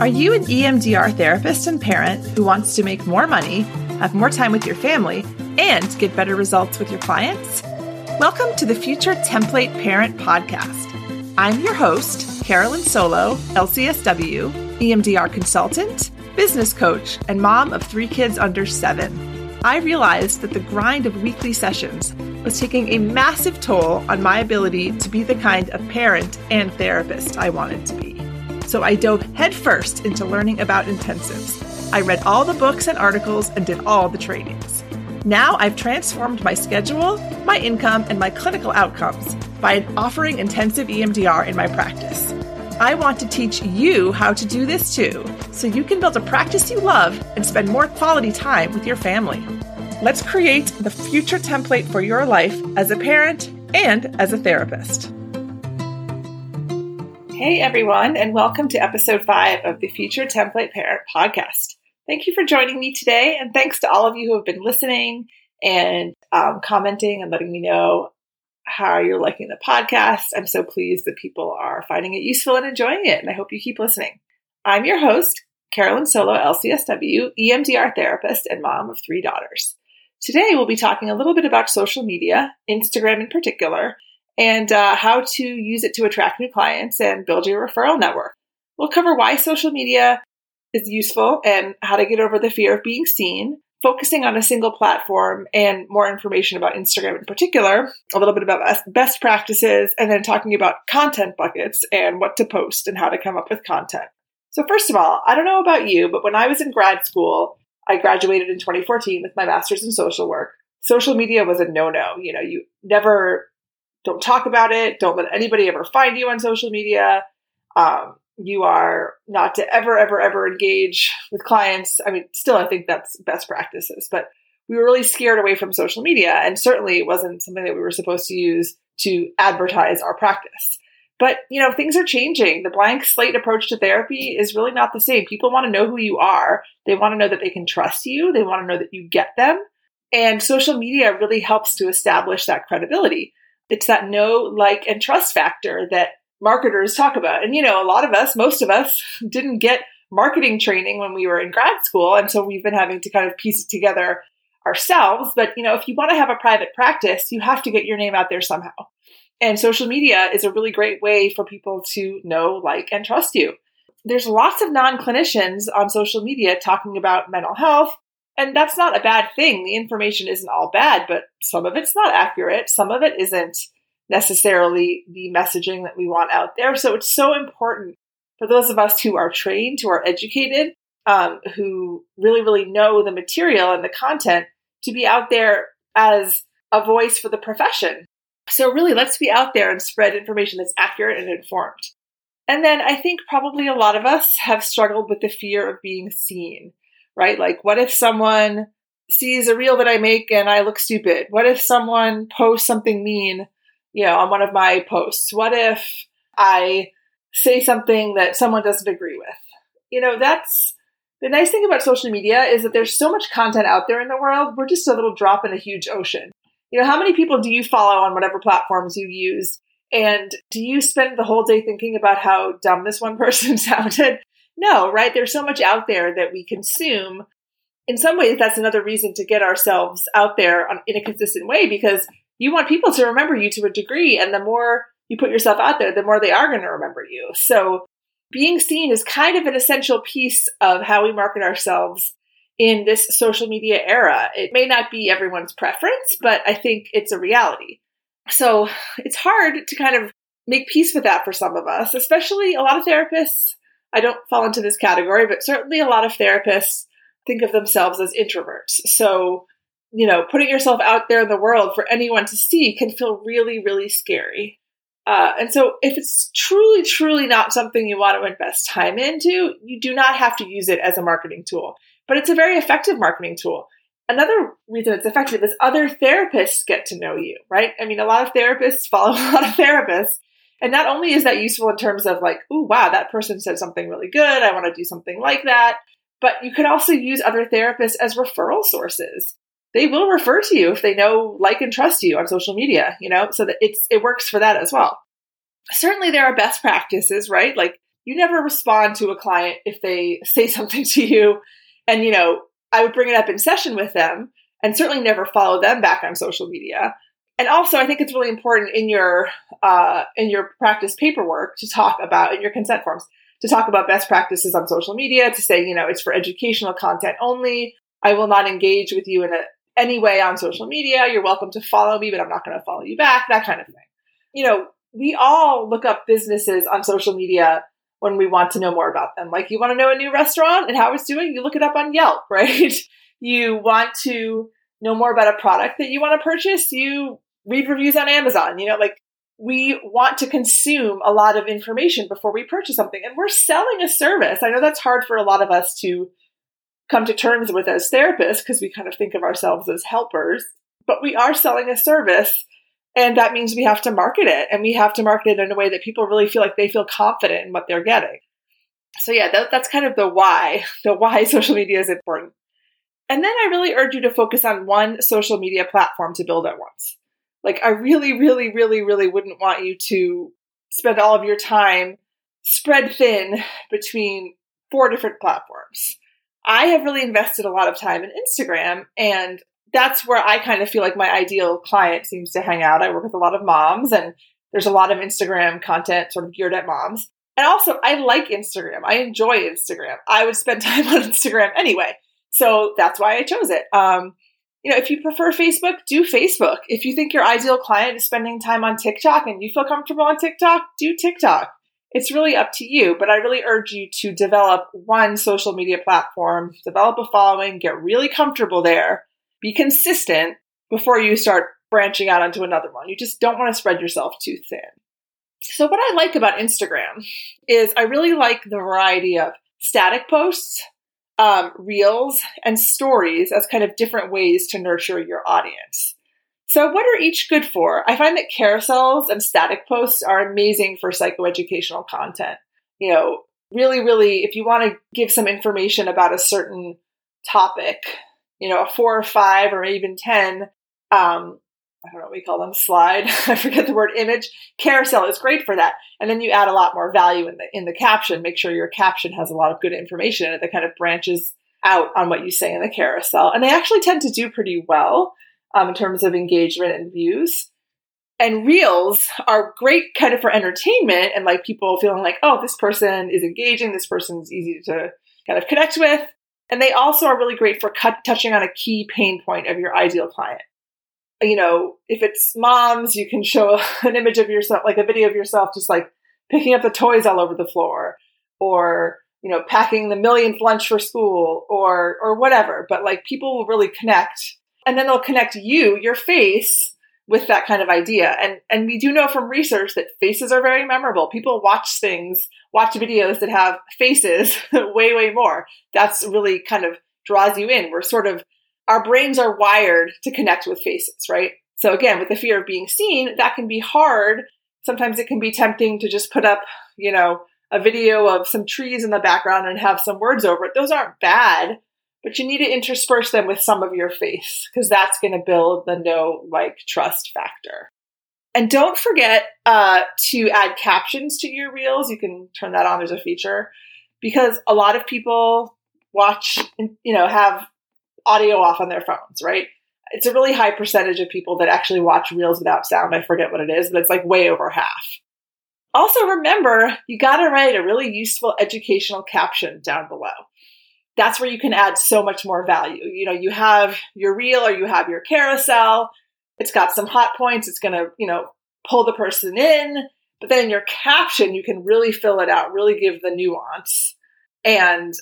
Are you an EMDR therapist and parent who wants to make more money, have more time with your family, and get better results with your clients? Welcome to the Future Template Parent Podcast. I'm your host, Carolyn Solo, LCSW, EMDR consultant, business coach, and mom of three kids under seven. I realized that the grind of weekly sessions was taking a massive toll on my ability to be the kind of parent and therapist I wanted to be. So I dove headfirst into learning about intensives. I read all the books and articles and did all the trainings. Now I've transformed my schedule, my income, and my clinical outcomes by offering intensive EMDR in my practice. I want to teach you how to do this too, so you can build a practice you love and spend more quality time with your family. Let's create the future template for your life as a parent and as a therapist. Hey everyone, and welcome to episode five of the Future Template Parent podcast. Thank you for joining me today, and thanks to all of you who have been listening and um, commenting and letting me know how you're liking the podcast. I'm so pleased that people are finding it useful and enjoying it, and I hope you keep listening. I'm your host, Carolyn Solo, LCSW, EMDR therapist, and mom of three daughters. Today, we'll be talking a little bit about social media, Instagram in particular, and uh, how to use it to attract new clients and build your referral network. We'll cover why social media is useful and how to get over the fear of being seen, focusing on a single platform and more information about Instagram in particular, a little bit about best practices, and then talking about content buckets and what to post and how to come up with content. So, first of all, I don't know about you, but when I was in grad school, I graduated in 2014 with my master's in social work. Social media was a no no. You know, you never don't talk about it. Don't let anybody ever find you on social media. Um, you are not to ever, ever, ever engage with clients. I mean, still, I think that's best practices, but we were really scared away from social media. And certainly it wasn't something that we were supposed to use to advertise our practice. But, you know, things are changing. The blank slate approach to therapy is really not the same. People want to know who you are. They want to know that they can trust you. They want to know that you get them. And social media really helps to establish that credibility. It's that know, like, and trust factor that marketers talk about. And, you know, a lot of us, most of us, didn't get marketing training when we were in grad school. And so we've been having to kind of piece it together ourselves. But, you know, if you want to have a private practice, you have to get your name out there somehow. And social media is a really great way for people to know, like, and trust you. There's lots of non clinicians on social media talking about mental health, and that's not a bad thing. The information isn't all bad, but some of it's not accurate. Some of it isn't necessarily the messaging that we want out there. So it's so important for those of us who are trained, who are educated, um, who really, really know the material and the content to be out there as a voice for the profession. So really, let's be out there and spread information that's accurate and informed. And then I think probably a lot of us have struggled with the fear of being seen right? Like, what if someone sees a reel that I make and I look stupid? What if someone posts something mean, you know, on one of my posts? What if I say something that someone doesn't agree with? You know, that's the nice thing about social media is that there's so much content out there in the world. We're just a little drop in a huge ocean. You know, how many people do you follow on whatever platforms you use? And do you spend the whole day thinking about how dumb this one person sounded? No, right? There's so much out there that we consume. In some ways, that's another reason to get ourselves out there on, in a consistent way because you want people to remember you to a degree. And the more you put yourself out there, the more they are going to remember you. So being seen is kind of an essential piece of how we market ourselves in this social media era. It may not be everyone's preference, but I think it's a reality. So it's hard to kind of make peace with that for some of us, especially a lot of therapists I don't fall into this category, but certainly a lot of therapists think of themselves as introverts. So, you know, putting yourself out there in the world for anyone to see can feel really, really scary. Uh, and so, if it's truly, truly not something you want to invest time into, you do not have to use it as a marketing tool. But it's a very effective marketing tool. Another reason it's effective is other therapists get to know you, right? I mean, a lot of therapists follow a lot of therapists. And not only is that useful in terms of like, oh, wow, that person said something really good. I want to do something like that. But you could also use other therapists as referral sources. They will refer to you if they know, like, and trust you on social media, you know, so that it's, it works for that as well. Certainly there are best practices, right? Like you never respond to a client if they say something to you. And, you know, I would bring it up in session with them and certainly never follow them back on social media. And also, I think it's really important in your uh, in your practice paperwork to talk about in your consent forms to talk about best practices on social media. To say, you know, it's for educational content only. I will not engage with you in a, any way on social media. You're welcome to follow me, but I'm not going to follow you back. That kind of thing. You know, we all look up businesses on social media when we want to know more about them. Like you want to know a new restaurant and how it's doing, you look it up on Yelp, right? you want to know more about a product that you want to purchase, you read reviews on Amazon. You know, like we want to consume a lot of information before we purchase something and we're selling a service. I know that's hard for a lot of us to come to terms with as therapists because we kind of think of ourselves as helpers, but we are selling a service and that means we have to market it and we have to market it in a way that people really feel like they feel confident in what they're getting. So yeah, that, that's kind of the why, the why social media is important. And then I really urge you to focus on one social media platform to build at once. Like I really, really, really, really wouldn't want you to spend all of your time spread thin between four different platforms. I have really invested a lot of time in Instagram and that's where I kind of feel like my ideal client seems to hang out. I work with a lot of moms and there's a lot of Instagram content sort of geared at moms. And also, I like Instagram. I enjoy Instagram. I would spend time on Instagram anyway. So that's why I chose it. Um, you know, if you prefer Facebook, do Facebook. If you think your ideal client is spending time on TikTok and you feel comfortable on TikTok, do TikTok. It's really up to you, but I really urge you to develop one social media platform, develop a following, get really comfortable there, be consistent before you start branching out onto another one. You just don't want to spread yourself too thin. So, what I like about Instagram is I really like the variety of static posts, um, reels, and stories as kind of different ways to nurture your audience. So, what are each good for? I find that carousels and static posts are amazing for psychoeducational content. You know, really, really, if you want to give some information about a certain topic, you know, a four or five or even 10, um, I don't know what we call them, slide. I forget the word image. Carousel is great for that. And then you add a lot more value in the, in the caption. Make sure your caption has a lot of good information in it that kind of branches out on what you say in the carousel. And they actually tend to do pretty well um, in terms of engagement and views. And reels are great kind of for entertainment and like people feeling like, oh, this person is engaging, this person's easy to kind of connect with. And they also are really great for cut, touching on a key pain point of your ideal client. You know, if it's moms, you can show an image of yourself, like a video of yourself, just like picking up the toys all over the floor or, you know, packing the millionth lunch for school or, or whatever. But like people will really connect and then they'll connect you, your face, with that kind of idea. And and we do know from research that faces are very memorable. People watch things, watch videos that have faces way way more. That's really kind of draws you in. We're sort of our brains are wired to connect with faces, right? So again, with the fear of being seen, that can be hard. Sometimes it can be tempting to just put up, you know, a video of some trees in the background and have some words over it. Those aren't bad, but you need to intersperse them with some of your face because that's going to build the know, like, trust factor. And don't forget uh, to add captions to your reels. You can turn that on. There's a feature because a lot of people watch, you know, have audio off on their phones, right? It's a really high percentage of people that actually watch reels without sound. I forget what it is, but it's like way over half. Also, remember, you got to write a really useful educational caption down below that's where you can add so much more value. You know, you have your reel or you have your carousel. It's got some hot points. It's going to, you know, pull the person in. But then in your caption, you can really fill it out, really give the nuance. And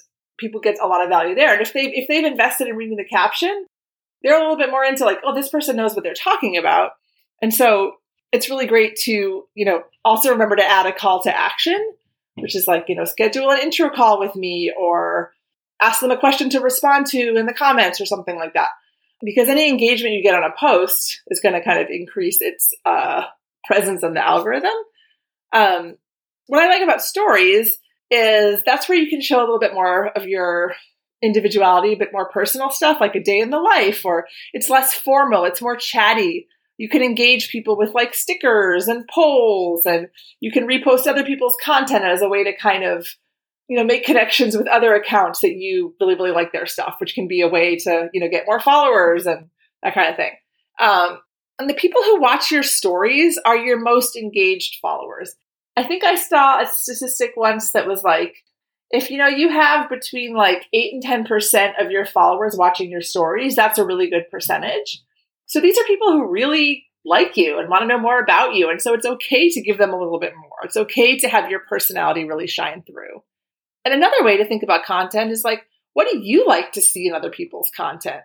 people get a lot of value there. And if they've, if they've invested in reading the caption, they're a little bit more into like, oh, this person knows what they're talking about. And so it's really great to, you know, also remember to add a call to action, which is like, you know, schedule an intro call with me or ask them a question to respond to in the comments or something like that. Because any engagement you get on a post is going to kind of increase its uh, presence in the algorithm. Um, what I like about stories is that's where you can show a little bit more of your individuality, a bit more personal stuff, like a day in the life, or it's less formal, it's more chatty. you can engage people with like stickers and polls and you can repost other people's content as a way to kind of you know make connections with other accounts that you really really like their stuff which can be a way to you know get more followers and that kind of thing um, and the people who watch your stories are your most engaged followers i think i saw a statistic once that was like if you know you have between like 8 and 10% of your followers watching your stories that's a really good percentage. So these are people who really like you and want to know more about you and so it's okay to give them a little bit more. It's okay to have your personality really shine through. And another way to think about content is like what do you like to see in other people's content?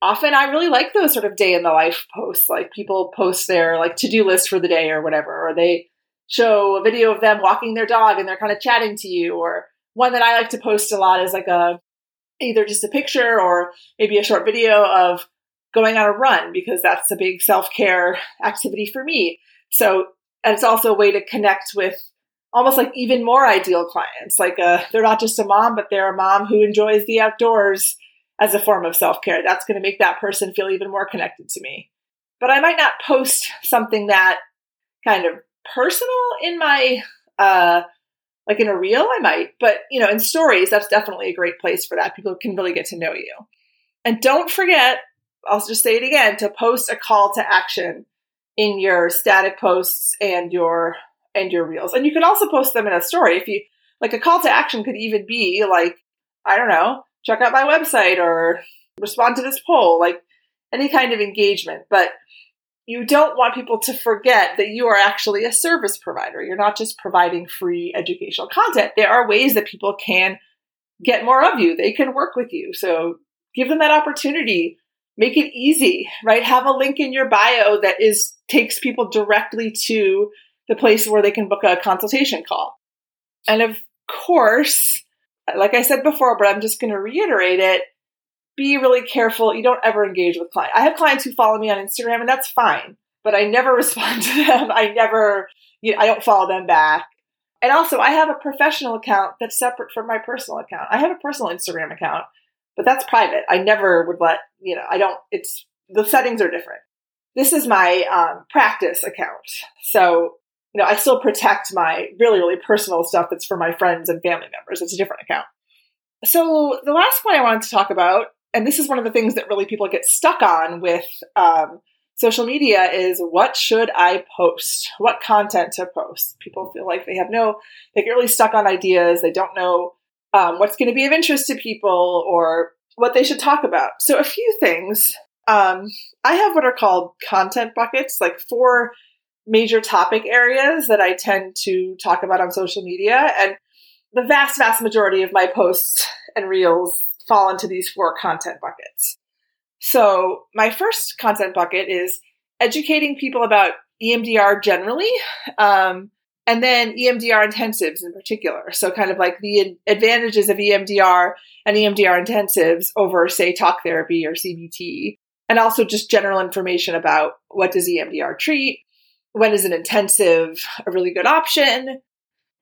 Often i really like those sort of day in the life posts like people post their like to-do list for the day or whatever or they show a video of them walking their dog and they're kind of chatting to you or one that I like to post a lot is like a either just a picture or maybe a short video of going on a run because that's a big self-care activity for me. So and it's also a way to connect with almost like even more ideal clients. Like uh, they're not just a mom, but they're a mom who enjoys the outdoors as a form of self-care. That's going to make that person feel even more connected to me. But I might not post something that kind of personal in my uh, like in a reel, I might, but you know, in stories, that's definitely a great place for that. People can really get to know you. And don't forget, I'll just say it again, to post a call to action in your static posts and your and your reels. And you can also post them in a story. If you like a call to action could even be like, I don't know, check out my website or respond to this poll, like any kind of engagement. But you don't want people to forget that you are actually a service provider. You're not just providing free educational content. There are ways that people can get more of you. They can work with you. So give them that opportunity. Make it easy, right? Have a link in your bio that is takes people directly to the place where they can book a consultation call. And of course, like I said before, but I'm just going to reiterate it, be really careful. You don't ever engage with clients. I have clients who follow me on Instagram, and that's fine, but I never respond to them. I never, you know, I don't follow them back. And also, I have a professional account that's separate from my personal account. I have a personal Instagram account, but that's private. I never would let, you know, I don't, it's, the settings are different. This is my um, practice account. So, you know, I still protect my really, really personal stuff that's for my friends and family members. It's a different account. So, the last point I wanted to talk about and this is one of the things that really people get stuck on with um, social media is what should I post? What content to post? People feel like they have no, they get really stuck on ideas. They don't know um, what's going to be of interest to people or what they should talk about. So, a few things. Um, I have what are called content buckets, like four major topic areas that I tend to talk about on social media. And the vast, vast majority of my posts and reels fall into these four content buckets. So, my first content bucket is educating people about EMDR generally, um, and then EMDR intensives in particular. So, kind of like the advantages of EMDR and EMDR intensives over, say, talk therapy or CBT, and also just general information about what does EMDR treat, when is an intensive a really good option.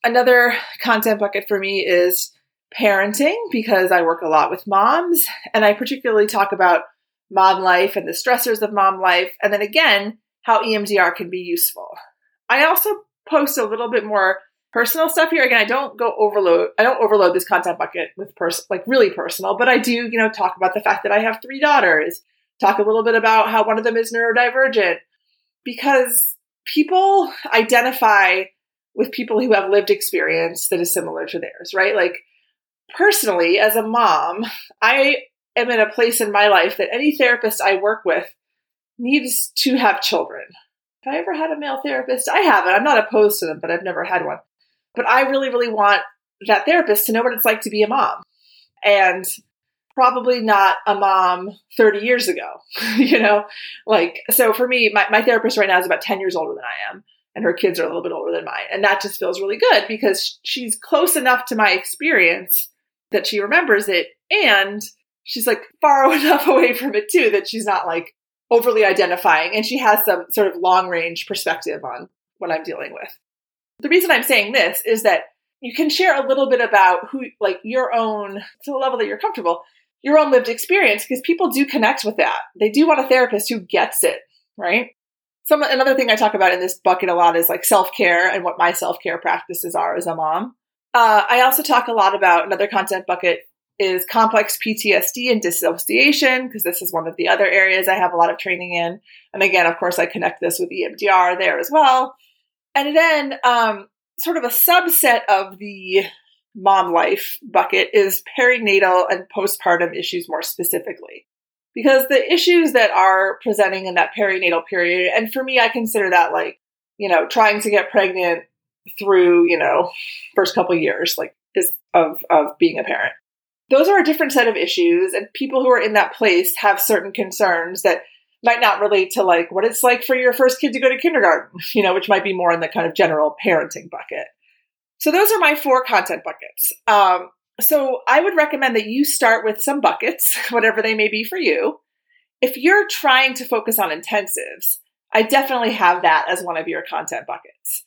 Another content bucket for me is parenting because I work a lot with moms and I particularly talk about mom life and the stressors of mom life. And then again, how EMDR can be useful. I also post a little bit more personal stuff here. Again, I don't go overload, I don't overload this content bucket with person, like really personal, but I do, you know, talk about the fact that I have three daughters, talk a little bit about how one of them is neurodivergent because people identify with people who have lived experience that is similar to theirs, right? Like personally, as a mom, I am in a place in my life that any therapist I work with needs to have children. Have I ever had a male therapist? I haven't. I'm not opposed to them, but I've never had one. But I really, really want that therapist to know what it's like to be a mom. And probably not a mom 30 years ago, you know? Like, so for me, my, my therapist right now is about 10 years older than I am and her kids are a little bit older than mine. And that just feels really good because she's close enough to my experience that she remembers it and she's like far enough away from it too that she's not like overly identifying and she has some sort of long range perspective on what I'm dealing with. The reason I'm saying this is that you can share a little bit about who like your own to the level that you're comfortable, your own lived experience because people do connect with that. They do want a therapist who gets it, right? some another thing I talk about in this bucket a lot is like self care and what my self care practices are as a mom. Uh, I also talk a lot about another content bucket is complex PTSD and dissociation because this is one of the other areas I have a lot of training in. And again, of course, I connect this with EMDR there as well. And then, um, sort of a subset of the mom life bucket is perinatal and postpartum issues more specifically because the issues that are presenting in that perinatal period, and for me, I consider that like, you know, trying to get pregnant through, you know, first couple years, like is of, of being a parent. Those are a different set of issues and people who are in that place have certain concerns that might not relate to like what it's like for your first kid to go to kindergarten, you know, which might be more in the kind of general parenting bucket. So those are my four content buckets. Um, so I would recommend that you start with some buckets, whatever they may be for you. If you're trying to focus on intensives, I definitely have that as one of your content buckets.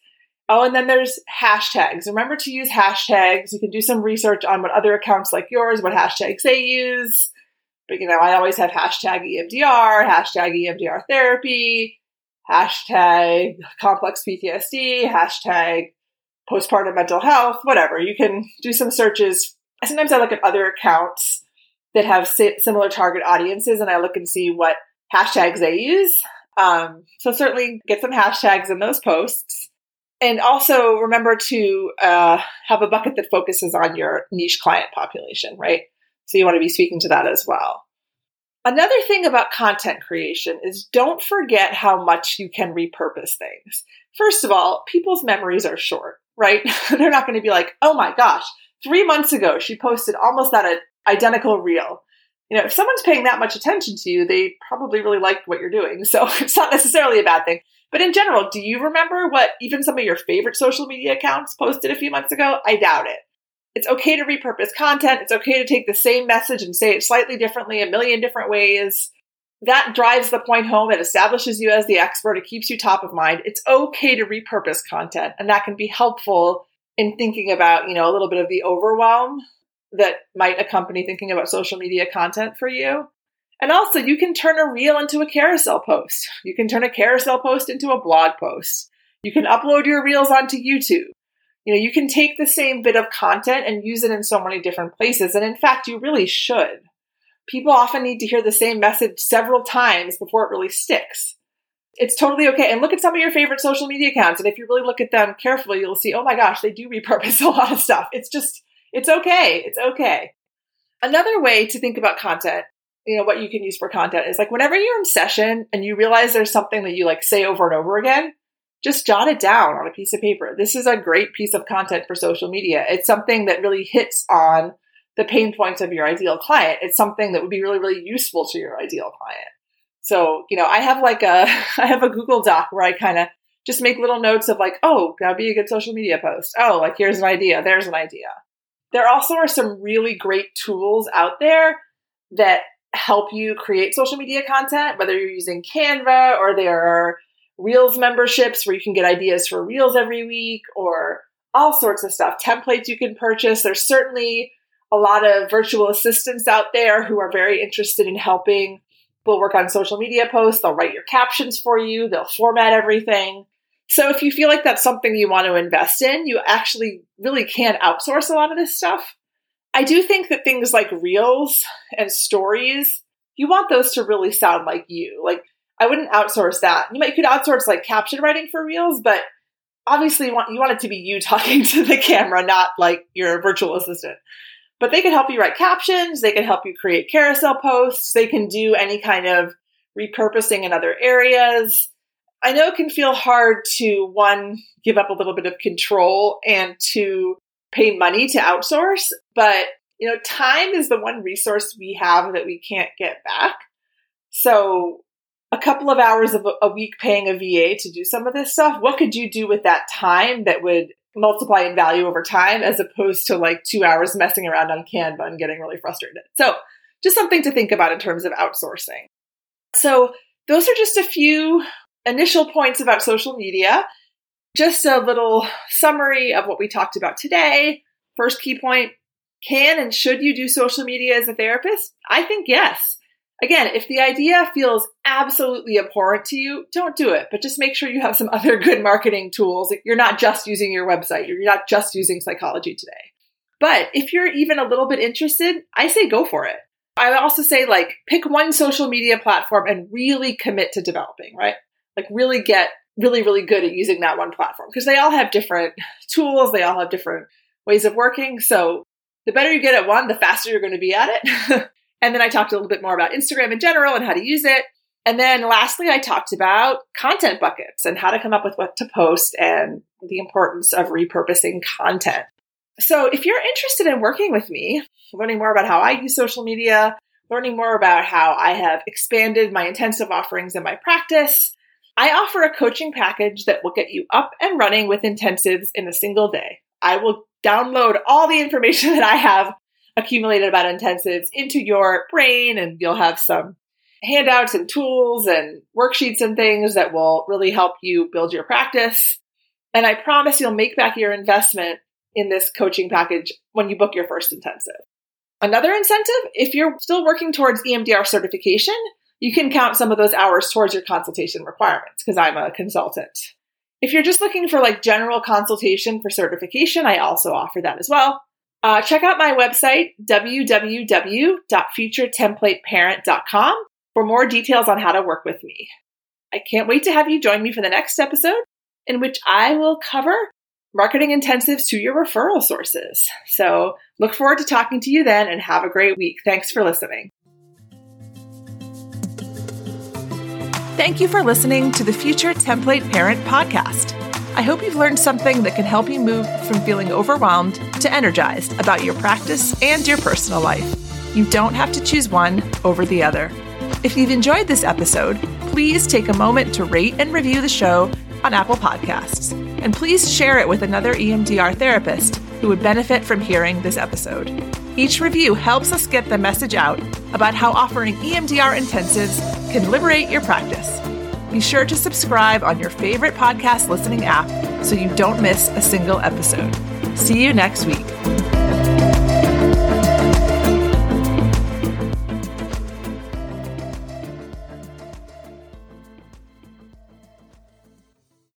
Oh, and then there's hashtags. Remember to use hashtags. You can do some research on what other accounts like yours, what hashtags they use. But you know, I always have hashtag EMDR, hashtag EMDR therapy, hashtag complex PTSD, hashtag postpartum mental health, whatever. You can do some searches sometimes I look at other accounts that have similar target audiences and I look and see what hashtags they use. Um, so certainly get some hashtags in those posts. And also remember to uh, have a bucket that focuses on your niche client population, right? So you want to be speaking to that as well. Another thing about content creation is don't forget how much you can repurpose things. First of all, people's memories are short, right? They're not going to be like, oh my gosh, three months ago, she posted almost that identical reel. You know, if someone's paying that much attention to you, they probably really like what you're doing. So it's not necessarily a bad thing. But in general, do you remember what even some of your favorite social media accounts posted a few months ago? I doubt it. It's okay to repurpose content. It's okay to take the same message and say it slightly differently, a million different ways. That drives the point home. It establishes you as the expert. It keeps you top of mind. It's okay to repurpose content, and that can be helpful in thinking about, you know, a little bit of the overwhelm that might accompany thinking about social media content for you. And also, you can turn a reel into a carousel post. You can turn a carousel post into a blog post. You can upload your reels onto YouTube. You know, you can take the same bit of content and use it in so many different places. And in fact, you really should. People often need to hear the same message several times before it really sticks it's totally okay. And look at some of your favorite social media accounts. And if you really look at them carefully, you'll see, oh my gosh, they do repurpose a lot of stuff. It's just, it's okay. It's okay. Another way to think about content, you know, what you can use for content is like whenever you're in session and you realize there's something that you like say over and over again, just jot it down on a piece of paper. This is a great piece of content for social media. It's something that really hits on the pain points of your ideal client. It's something that would be really, really useful to your ideal client. So, you know, I have like a, I have a Google Doc where I kind of just make little notes of like, oh, that'd be a good social media post. Oh, like here's an idea. There's an idea. There also are some really great tools out there that help you create social media content, whether you're using Canva or there are Reels memberships where you can get ideas for Reels every week or all sorts of stuff. Templates you can purchase. There's certainly a lot of virtual assistants out there who are very interested in helping will work on social media posts. They'll write your captions for you. They'll format everything. So if you feel like that's something you want to invest in, you actually really can outsource a lot of this stuff. I do think that things like reels and stories, you want those to really sound like you. Like I wouldn't outsource that. You might you could outsource like caption writing for reels, but obviously you want you want it to be you talking to the camera, not like your virtual assistant. But they can help you write captions, they can help you create carousel posts, they can do any kind of repurposing in other areas. I know it can feel hard to one, give up a little bit of control and to pay money to outsource, but you know, time is the one resource we have that we can't get back. So a couple of hours of a week paying a VA to do some of this stuff, what could you do with that time that would multiply in value over time as opposed to like two hours messing around on Canva and getting really frustrated. So, just something to think about in terms of outsourcing. So, those are just a few initial points about social media. Just a little summary of what we talked about today. First key point can and should you do social media as a therapist? I think yes. Again, if the idea feels absolutely abhorrent to you, don't do it, but just make sure you have some other good marketing tools. You're not just using your website, you're not just using psychology today. But if you're even a little bit interested, I say go for it. I also say like pick one social media platform and really commit to developing, right? Like really get really, really good at using that one platform because they all have different tools, they all have different ways of working. So the better you get at one, the faster you're going to be at it. And then I talked a little bit more about Instagram in general and how to use it. And then lastly, I talked about content buckets and how to come up with what to post and the importance of repurposing content. So if you're interested in working with me, learning more about how I use social media, learning more about how I have expanded my intensive offerings in my practice, I offer a coaching package that will get you up and running with intensives in a single day. I will download all the information that I have accumulated about intensives into your brain and you'll have some handouts and tools and worksheets and things that will really help you build your practice. And I promise you'll make back your investment in this coaching package when you book your first intensive. Another incentive, if you're still working towards EMDR certification, you can count some of those hours towards your consultation requirements because I'm a consultant. If you're just looking for like general consultation for certification, I also offer that as well. Uh, check out my website, www.futuretemplateparent.com, for more details on how to work with me. I can't wait to have you join me for the next episode, in which I will cover marketing intensives to your referral sources. So look forward to talking to you then and have a great week. Thanks for listening. Thank you for listening to the Future Template Parent podcast. I hope you've learned something that can help you move from feeling overwhelmed to energized about your practice and your personal life. You don't have to choose one over the other. If you've enjoyed this episode, please take a moment to rate and review the show on Apple Podcasts. And please share it with another EMDR therapist who would benefit from hearing this episode. Each review helps us get the message out about how offering EMDR intensives can liberate your practice be sure to subscribe on your favorite podcast listening app so you don't miss a single episode. See you next week.